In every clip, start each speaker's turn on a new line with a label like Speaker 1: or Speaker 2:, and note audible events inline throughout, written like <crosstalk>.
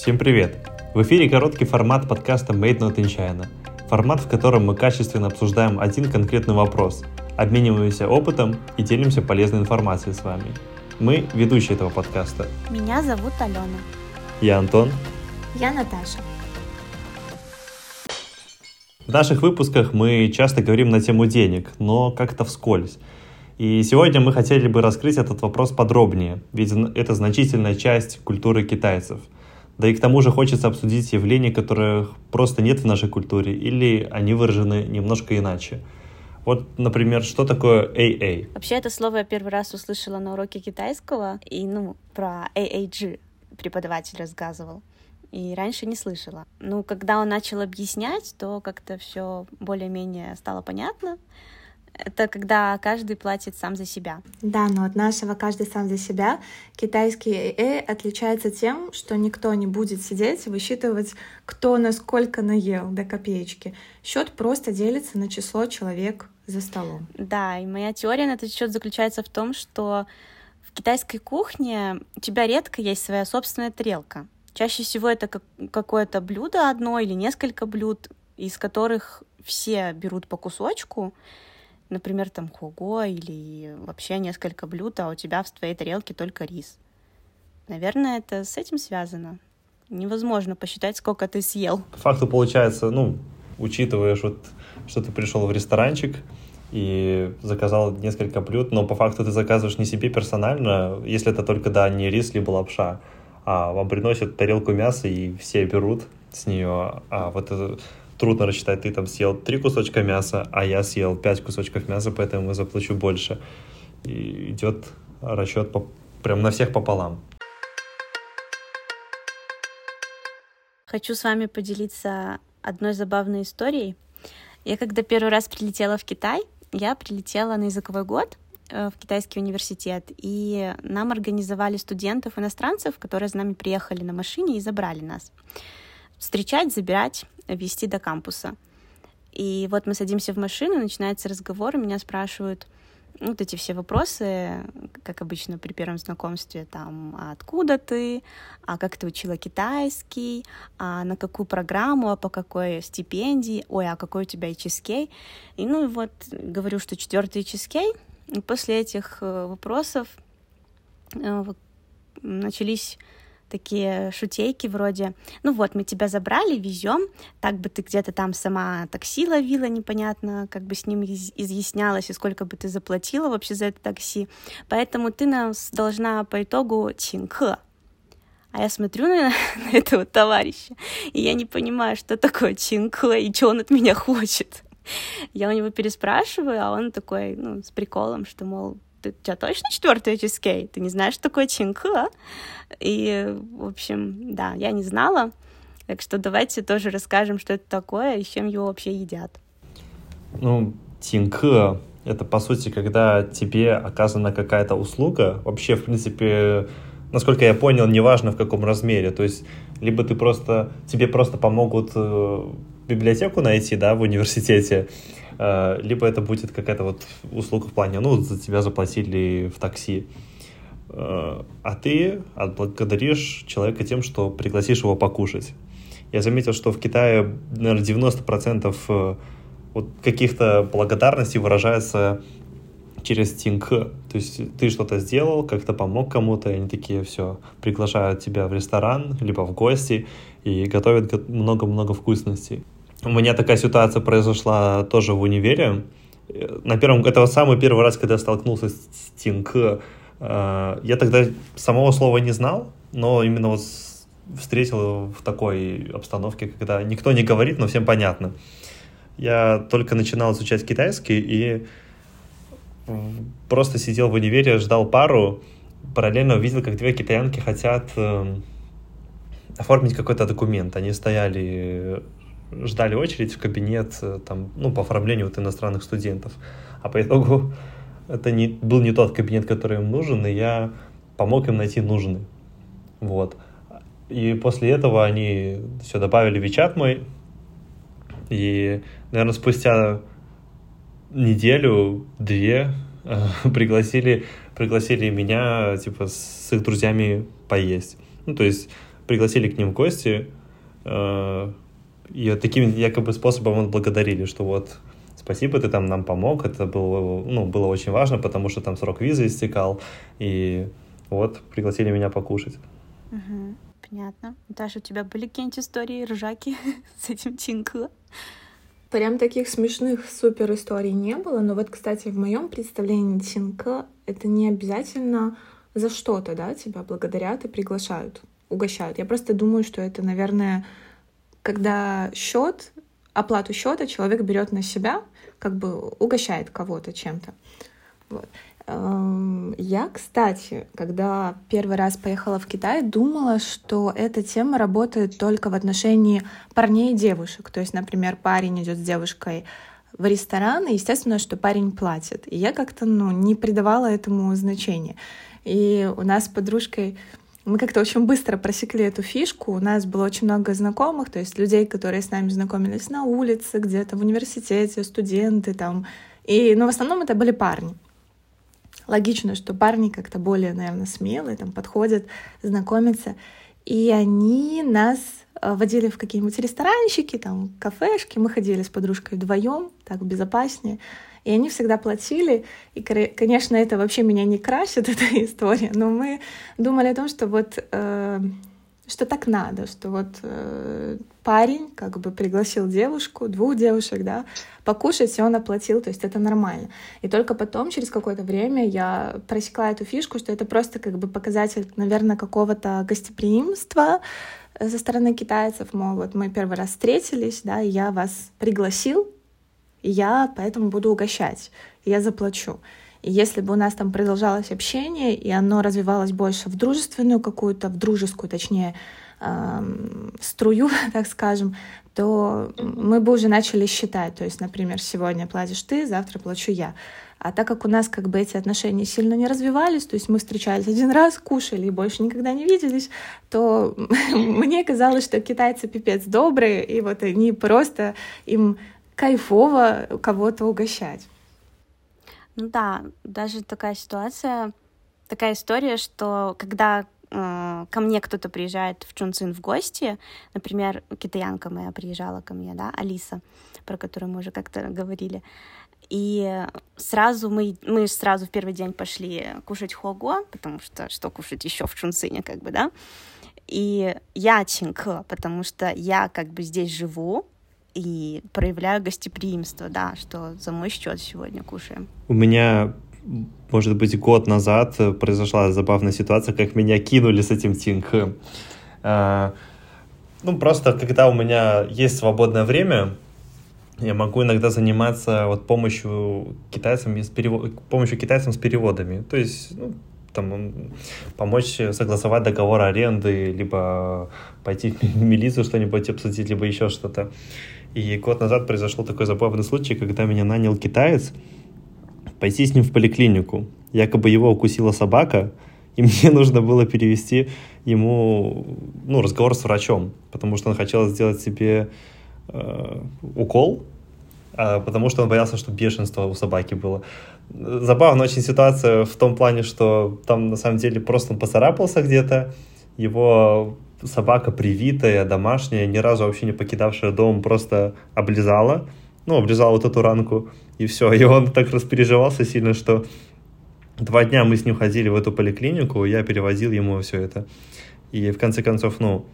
Speaker 1: Всем привет! В эфире короткий формат подкаста Made Not in China. Формат, в котором мы качественно обсуждаем один конкретный вопрос, обмениваемся опытом и делимся полезной информацией с вами. Мы ведущие этого подкаста.
Speaker 2: Меня зовут Алена.
Speaker 1: Я Антон.
Speaker 3: Я Наташа.
Speaker 1: В наших выпусках мы часто говорим на тему денег, но как-то вскользь. И сегодня мы хотели бы раскрыть этот вопрос подробнее, ведь это значительная часть культуры китайцев. Да и к тому же хочется обсудить явления, которых просто нет в нашей культуре, или они выражены немножко иначе. Вот, например, что такое AA?
Speaker 2: Вообще, это слово я первый раз услышала на уроке китайского, и, ну, про AAG преподаватель рассказывал. И раньше не слышала. Ну, когда он начал объяснять, то как-то все более-менее стало понятно. Это когда каждый платит сам за себя.
Speaker 3: Да, но от нашего каждый сам за себя китайский ЭЭ отличается тем, что никто не будет сидеть и высчитывать, кто насколько наел до копеечки. Счет просто делится на число человек за столом.
Speaker 2: Да, и моя теория на этот счет заключается в том, что в китайской кухне у тебя редко есть своя собственная тарелка. Чаще всего это как какое-то блюдо одно или несколько блюд, из которых все берут по кусочку, например, там хуго или вообще несколько блюд, а у тебя в твоей тарелке только рис. Наверное, это с этим связано. Невозможно посчитать, сколько ты съел.
Speaker 1: По факту получается, ну, учитываешь, вот, что ты пришел в ресторанчик и заказал несколько блюд, но по факту ты заказываешь не себе персонально, если это только, да, не рис, либо лапша, а вам приносят тарелку мяса, и все берут с нее, а вот это трудно рассчитать, ты там съел три кусочка мяса, а я съел пять кусочков мяса, поэтому я заплачу больше. И идет расчет по, прям на всех пополам.
Speaker 2: Хочу с вами поделиться одной забавной историей. Я когда первый раз прилетела в Китай, я прилетела на языковой год э, в китайский университет, и нам организовали студентов-иностранцев, которые с нами приехали на машине и забрали нас. Встречать, забирать вести до кампуса. И вот мы садимся в машину, начинается разговор, и меня спрашивают вот эти все вопросы, как обычно при первом знакомстве, там, а откуда ты, а как ты учила китайский, а на какую программу, а по какой стипендии, ой, а какой у тебя HSK. И ну вот говорю, что четвертый HSK. И после этих э, вопросов э, начались такие шутейки вроде, ну вот, мы тебя забрали, везем, так бы ты где-то там сама такси ловила, непонятно, как бы с ним изъяснялась, и сколько бы ты заплатила вообще за это такси, поэтому ты нас должна по итогу чинке. А я смотрю на, <laughs> на этого товарища, и я не понимаю, что такое чинке и что он от меня хочет. Я у него переспрашиваю, а он такой, ну, с приколом, что, мол, ты, у тебя точно четвертый HSK? Ты не знаешь, что такое чинка? И, в общем, да, я не знала. Так что давайте тоже расскажем, что это такое и чем его вообще едят.
Speaker 1: Ну, тинка — это, по сути, когда тебе оказана какая-то услуга. Вообще, в принципе, насколько я понял, неважно в каком размере. То есть, либо ты просто, тебе просто помогут э, библиотеку найти, да, в университете, либо это будет какая-то вот услуга в плане, ну, за тебя заплатили в такси, э, а ты отблагодаришь человека тем, что пригласишь его покушать. Я заметил, что в Китае, наверное, 90% э, вот каких-то благодарностей выражается через Тинг. То есть ты что-то сделал, как-то помог кому-то, и они такие все приглашают тебя в ресторан, либо в гости и готовят много-много вкусностей. У меня такая ситуация произошла тоже в универе. На первом, это самый первый раз, когда я столкнулся с Тинг. Э, я тогда самого слова не знал, но именно вот встретил в такой обстановке, когда никто не говорит, но всем понятно. Я только начинал изучать китайский и просто сидел в универе, ждал пару, параллельно увидел, как две китаянки хотят эм, оформить какой-то документ. Они стояли ждали очередь в кабинет э, там, ну, по оформлению вот иностранных студентов. А по итогу <laughs> это не, был не тот кабинет, который им нужен, и я помог им найти нужный. Вот. И после этого они все добавили в чат мой. И, наверное, спустя неделю-две э, <laughs> пригласили, пригласили меня, типа, с их друзьями поесть. Ну, то есть пригласили к ним в гости, э, и таким якобы способом он благодарили, что вот спасибо, ты там нам помог, это было, ну, было очень важно, потому что там срок визы истекал, и вот пригласили меня покушать.
Speaker 2: Угу, понятно. Даша, у тебя были какие-нибудь истории, ржаки <laughs> с этим Тинько?
Speaker 3: Прям таких смешных супер историй не было, но вот, кстати, в моем представлении Тинько это не обязательно за что-то, да, тебя благодарят и приглашают, угощают. Я просто думаю, что это, наверное, когда счет, оплату счета человек берет на себя, как бы угощает кого-то чем-то. Вот. Эм, я, кстати, когда первый раз поехала в Китай, думала, что эта тема работает только в отношении парней и девушек. То есть, например, парень идет с девушкой в ресторан, и естественно, что парень платит. И я как-то ну, не придавала этому значения. И у нас с подружкой мы как-то очень быстро просекли эту фишку. У нас было очень много знакомых, то есть людей, которые с нами знакомились на улице, где-то в университете, студенты там. И, ну, в основном это были парни. Логично, что парни как-то более, наверное, смелые, там подходят, знакомятся. И они нас э, водили в какие-нибудь ресторанчики, там, кафешки. Мы ходили с подружкой вдвоем, так безопаснее и они всегда платили. И, конечно, это вообще меня не красит, <laughs> эта история, но мы думали о том, что вот э, что так надо, что вот э, парень как бы пригласил девушку, двух девушек, да, покушать, и он оплатил, то есть это нормально. И только потом, через какое-то время, я просекла эту фишку, что это просто как бы показатель, наверное, какого-то гостеприимства со стороны китайцев, мол, вот мы первый раз встретились, да, и я вас пригласил, и я поэтому буду угощать, и я заплачу. И если бы у нас там продолжалось общение, и оно развивалось больше в дружественную какую-то, в дружескую, точнее, эм, струю, <laughs> так скажем, то мы бы уже начали считать. То есть, например, сегодня платишь ты, завтра плачу я. А так как у нас как бы эти отношения сильно не развивались, то есть мы встречались один раз, кушали и больше никогда не виделись, то <laughs> мне казалось, что китайцы пипец добрые, и вот они просто им кайфово кого-то угощать.
Speaker 2: Ну да, даже такая ситуация, такая история, что когда э, ко мне кто-то приезжает в Чунцин в гости, например, китаянка моя приезжала ко мне, да, Алиса, про которую мы уже как-то говорили, и сразу мы, мы сразу в первый день пошли кушать хуаго, потому что что кушать еще в Чунцине, как бы, да, и я чинка, потому что я как бы здесь живу, и проявляю гостеприимство, да, что за мой счет сегодня кушаем.
Speaker 1: У меня, может быть, год назад произошла забавная ситуация, как меня кинули с этим Тинг. А, ну, просто когда у меня есть свободное время, я могу иногда заниматься вот помощью китайцам с перевод... помощью китайцам с переводами. То есть, ну, там, помочь согласовать договор аренды, либо пойти в милицию что-нибудь обсудить, либо еще что-то. И год назад произошел такой забавный случай, когда меня нанял китаец пойти с ним в поликлинику. Якобы его укусила собака, и <laughs> мне нужно было перевести ему ну, разговор с врачом, потому что он хотел сделать себе э, укол, а, потому что он боялся, что бешенство у собаки было. Забавная очень ситуация в том плане, что там на самом деле просто он поцарапался где-то, его собака привитая, домашняя, ни разу вообще не покидавшая дом, просто облизала, ну, облизала вот эту ранку, и все. И он так распереживался сильно, что два дня мы с ним ходили в эту поликлинику, я перевозил ему все это. И в конце концов, ну,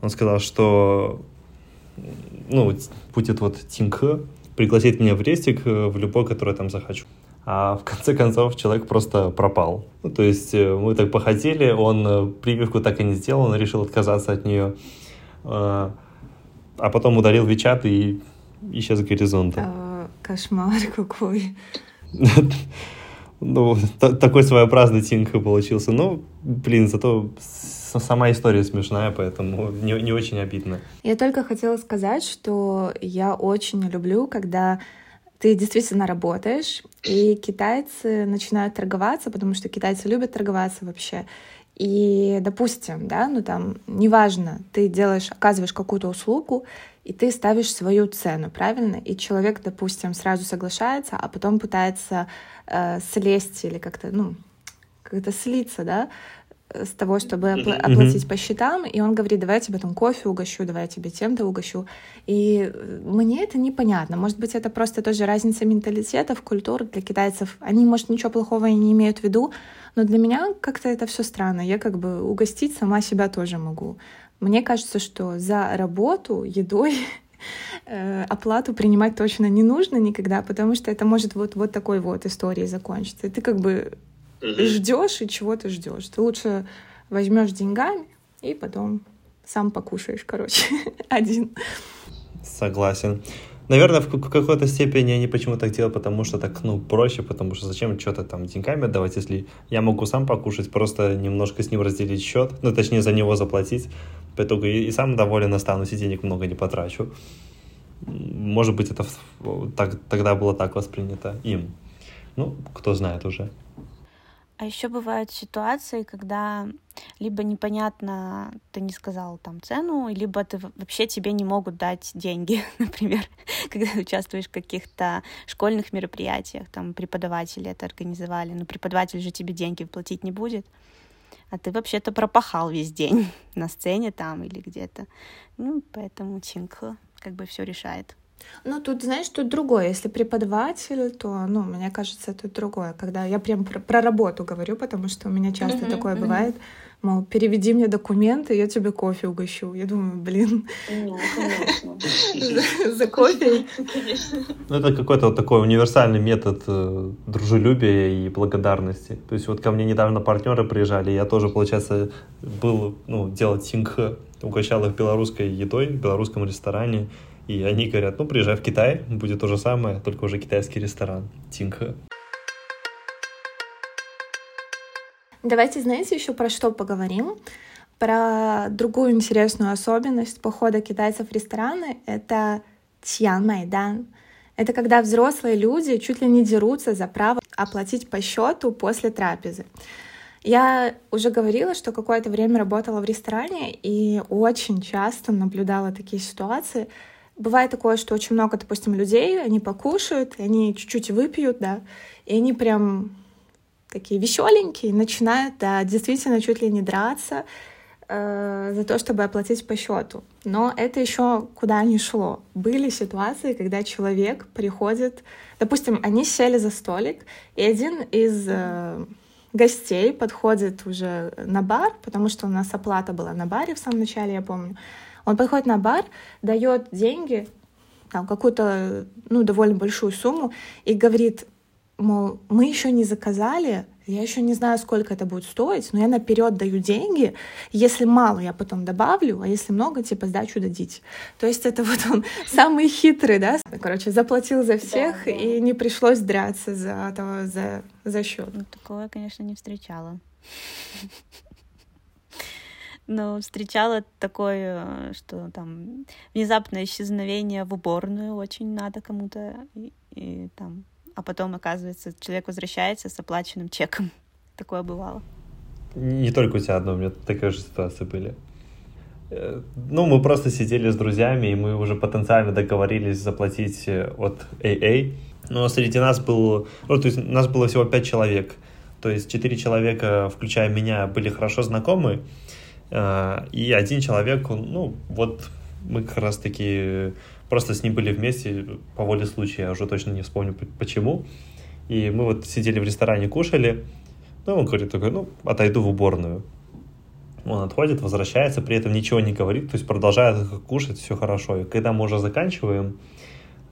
Speaker 1: он сказал, что, ну, будет вот Тинг пригласит меня в рестик э, в любой, который там захочу а в конце концов человек просто пропал. Ну, то есть э, мы так походили, он э, прививку так и не сделал, он решил отказаться от нее, э, а потом ударил Вичат и исчез с горизонта.
Speaker 3: А, кошмар какой. <laughs>
Speaker 1: Ну, такой своеобразный тинг получился. Ну, блин, зато сама история смешная, поэтому не, не очень обидно.
Speaker 3: Я только хотела сказать, что я очень люблю, когда ты действительно работаешь, и китайцы начинают торговаться, потому что китайцы любят торговаться вообще. И, допустим, да, ну там, неважно, ты делаешь, оказываешь какую-то услугу, и ты ставишь свою цену, правильно? И человек, допустим, сразу соглашается, а потом пытается э, слезть или как-то, ну, как-то слиться, да, с того, чтобы опла- оплатить по счетам, и он говорит, давай я тебе там кофе угощу, давай я тебе тем-то угощу. И э, мне это непонятно. Может быть, это просто тоже разница менталитетов, культур для китайцев. Они, может, ничего плохого и не имеют в виду, но для меня как-то это все странно. Я как бы угостить сама себя тоже могу. Мне кажется, что за работу едой <laughs> э, оплату принимать точно не нужно никогда, потому что это может вот, вот такой вот историей закончиться. И ты как бы ждешь и чего ты ждешь. Ты лучше возьмешь деньгами и потом сам покушаешь, короче, <laughs> один.
Speaker 1: Согласен. Наверное, в какой-то степени они почему так делают, потому что так, ну, проще, потому что зачем что-то там деньгами отдавать, если я могу сам покушать, просто немножко с ним разделить счет, ну, точнее, за него заплатить, по итогу и, и сам доволен останусь, и денег много не потрачу. Может быть, это так, тогда было так воспринято им. Ну, кто знает уже.
Speaker 2: А еще бывают ситуации, когда либо непонятно, ты не сказал там цену, либо ты вообще тебе не могут дать деньги, <laughs> например, когда ты участвуешь в каких-то школьных мероприятиях, там преподаватели это организовали, но преподаватель же тебе деньги платить не будет, а ты вообще-то пропахал весь день <laughs> на сцене там или где-то. Ну, поэтому Чингхэ как бы все решает.
Speaker 3: Ну, тут, знаешь, тут другое. Если преподаватель, то, ну, мне кажется, тут другое. Когда я прям про, про работу говорю, потому что у меня часто mm-hmm, такое mm-hmm. бывает. Мол, переведи мне документы, я тебе кофе угощу. Я думаю, блин.
Speaker 4: Ну, конечно.
Speaker 3: За кофе.
Speaker 1: Ну, это какой-то вот такой универсальный метод э, дружелюбия и благодарности. То есть вот ко мне недавно партнеры приезжали, я тоже, получается, был, ну, делать синг, угощал их белорусской едой в белорусском ресторане. И они говорят, ну, приезжай в Китай, будет то же самое, только уже китайский ресторан. Тинха.
Speaker 3: Давайте, знаете, еще про что поговорим? Про другую интересную особенность похода китайцев в рестораны — это Тьян Майдан. Это когда взрослые люди чуть ли не дерутся за право оплатить по счету после трапезы. Я уже говорила, что какое-то время работала в ресторане и очень часто наблюдала такие ситуации, Бывает такое, что очень много, допустим, людей, они покушают, они чуть-чуть выпьют, да, и они прям такие веселенькие, начинают, да, действительно чуть ли не драться э, за то, чтобы оплатить по счету. Но это еще куда ни шло. Были ситуации, когда человек приходит, допустим, они сели за столик, и один из э, гостей подходит уже на бар, потому что у нас оплата была на баре в самом начале, я помню, он подходит на бар, дает деньги, там, какую-то, ну, довольно большую сумму, и говорит, мол, мы еще не заказали, я еще не знаю, сколько это будет стоить, но я наперед даю деньги. Если мало, я потом добавлю, а если много, типа сдачу дадите. То есть это вот он <laughs> самый хитрый, да? Короче, заплатил за всех, да, да. и не пришлось драться за, того, за, за счет.
Speaker 2: Ну, такого я, конечно, не встречала. Но встречала такое, что там внезапное исчезновение в уборную очень надо кому-то, и, и там, а потом, оказывается, человек возвращается с оплаченным чеком. <laughs> Такое бывало.
Speaker 1: Не только у тебя одно, у меня такие же ситуации были. Э, ну, мы просто сидели с друзьями, и мы уже потенциально договорились заплатить э, от AA. Но среди нас был, ну, то есть нас было всего пять человек. То есть четыре человека, включая меня, были хорошо знакомы, и один человек, он, ну, вот мы как раз-таки просто с ним были вместе по воле случая, я уже точно не вспомню почему. И мы вот сидели в ресторане, кушали, ну, он говорит такой, ну, отойду в уборную. Он отходит, возвращается, при этом ничего не говорит, то есть продолжает кушать, все хорошо. И когда мы уже заканчиваем,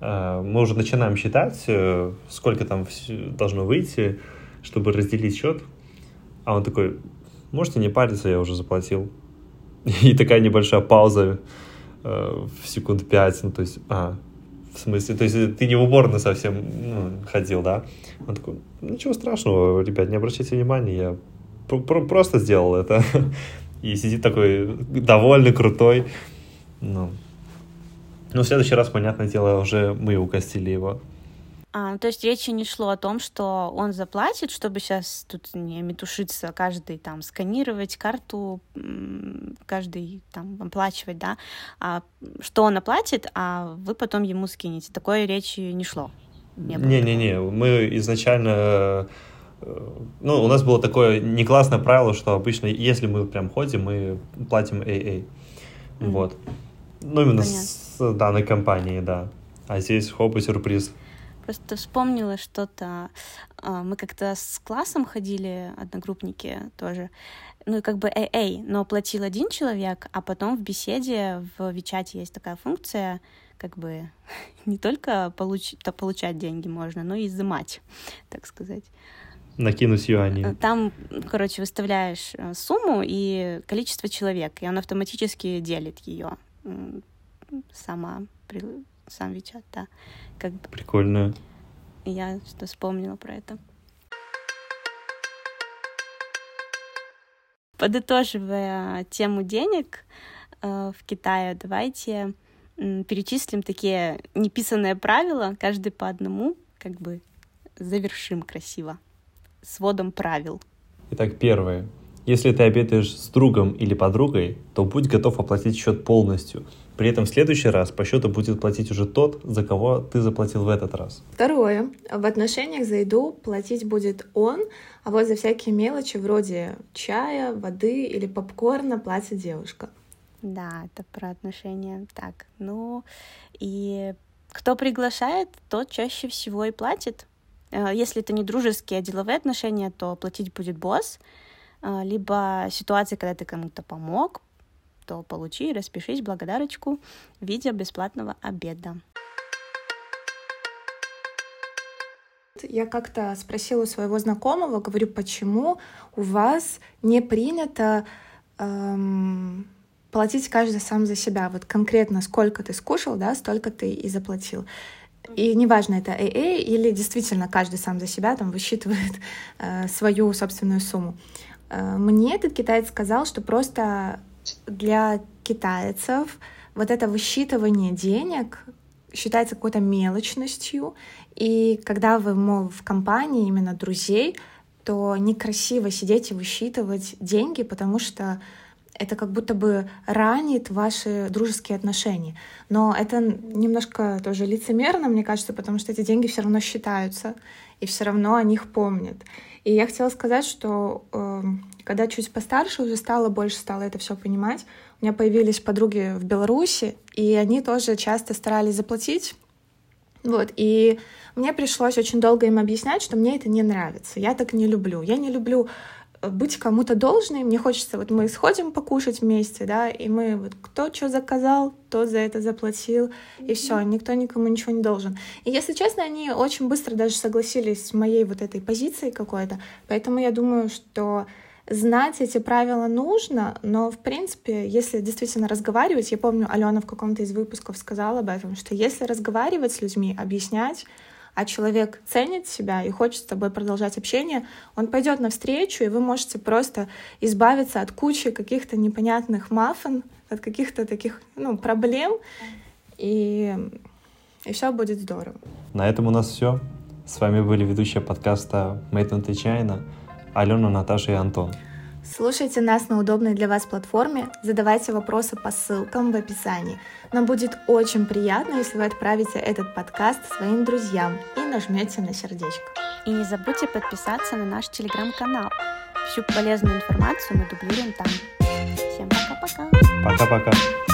Speaker 1: а, мы уже начинаем считать, э, сколько там должно выйти, чтобы разделить счет. А он такой, Можете не париться, я уже заплатил. <laughs> И такая небольшая пауза э, в секунд пять, ну, то есть, а, в смысле, то есть ты не в уборную совсем ну, ходил, да? Он такой, ничего страшного, ребят, не обращайте внимания, я про просто сделал это. <laughs> И сидит такой довольный, крутой. Ну, ну, в следующий раз, понятное дело, уже мы угостили его.
Speaker 2: А, то есть речи не шло о том, что он заплатит, чтобы сейчас тут не метушиться, каждый там сканировать карту, каждый там оплачивать, да, а что он оплатит, а вы потом ему скинете. Такой речи не шло.
Speaker 1: Не-не-не, мы изначально ну, у нас было такое не классное правило, что обычно, если мы прям ходим, мы платим AA. Mm-hmm. Вот. Ну, именно Понятно. с данной компанией, да. А здесь хоп и сюрприз.
Speaker 2: Просто вспомнила что-то. А, мы как-то с классом ходили, одногруппники тоже. Ну и как бы AA, но платил один человек, а потом в беседе в Вичате есть такая функция, как бы <laughs> не только получ... то получать деньги можно, но и изымать, так сказать.
Speaker 1: Накинуть юани. Э,
Speaker 2: там, короче, выставляешь э, сумму и количество человек, и он автоматически делит ее сама, сам Вичат, да.
Speaker 1: Как бы... Прикольно.
Speaker 2: Я что вспомнила про это. Подытоживая тему денег э, в Китае, давайте перечислим такие неписанные правила, каждый по одному, как бы завершим красиво сводом правил.
Speaker 1: Итак, первое. Если ты обедаешь с другом или подругой, то будь готов оплатить счет полностью. При этом в следующий раз по счету будет платить уже тот, за кого ты заплатил в этот раз.
Speaker 3: Второе. В отношениях за еду платить будет он, а вот за всякие мелочи вроде чая, воды или попкорна платит девушка.
Speaker 2: Да, это про отношения. Так, ну и кто приглашает, тот чаще всего и платит. Э, если это не дружеские, а деловые отношения, то платить будет босс. Э, либо ситуация, когда ты кому-то помог, то получи и распишись благодарочку в виде бесплатного обеда.
Speaker 3: Я как-то спросила у своего знакомого, говорю, почему у вас не принято эм, платить каждый сам за себя. Вот конкретно сколько ты скушал, да, столько ты и заплатил. И неважно, это AA или действительно каждый сам за себя там высчитывает э, свою собственную сумму. Э, мне этот китаец сказал, что просто для китайцев вот это высчитывание денег считается какой-то мелочностью, и когда вы мол, в компании именно друзей, то некрасиво сидеть и высчитывать деньги, потому что это как будто бы ранит ваши дружеские отношения. Но это немножко тоже лицемерно, мне кажется, потому что эти деньги все равно считаются, и все равно о них помнят. И я хотела сказать, что э, когда чуть постарше уже стало, больше стало это все понимать, у меня появились подруги в Беларуси, и они тоже часто старались заплатить. Вот, и мне пришлось очень долго им объяснять, что мне это не нравится. Я так не люблю. Я не люблю быть кому-то должной. Мне хочется, вот мы сходим покушать вместе, да, и мы вот кто что заказал, тот за это заплатил, и все, никто никому ничего не должен. И если честно, они очень быстро даже согласились с моей вот этой позицией какой-то, поэтому я думаю, что знать эти правила нужно, но, в принципе, если действительно разговаривать, я помню, Алена в каком-то из выпусков сказала об этом, что если разговаривать с людьми, объяснять, а человек ценит себя и хочет с тобой продолжать общение, он пойдет навстречу, и вы можете просто избавиться от кучи каких-то непонятных маффин, от каких-то таких ну, проблем, и, и все будет здорово.
Speaker 1: На этом у нас все. С вами были ведущие подкаста Made in China Алена, Наташа и Антон.
Speaker 3: Слушайте нас на удобной для вас платформе, задавайте вопросы по ссылкам в описании. Нам будет очень приятно, если вы отправите этот подкаст своим друзьям и нажмете на сердечко.
Speaker 2: И не забудьте подписаться на наш телеграм-канал. Всю полезную информацию мы дублируем там. Всем пока-пока.
Speaker 1: Пока-пока.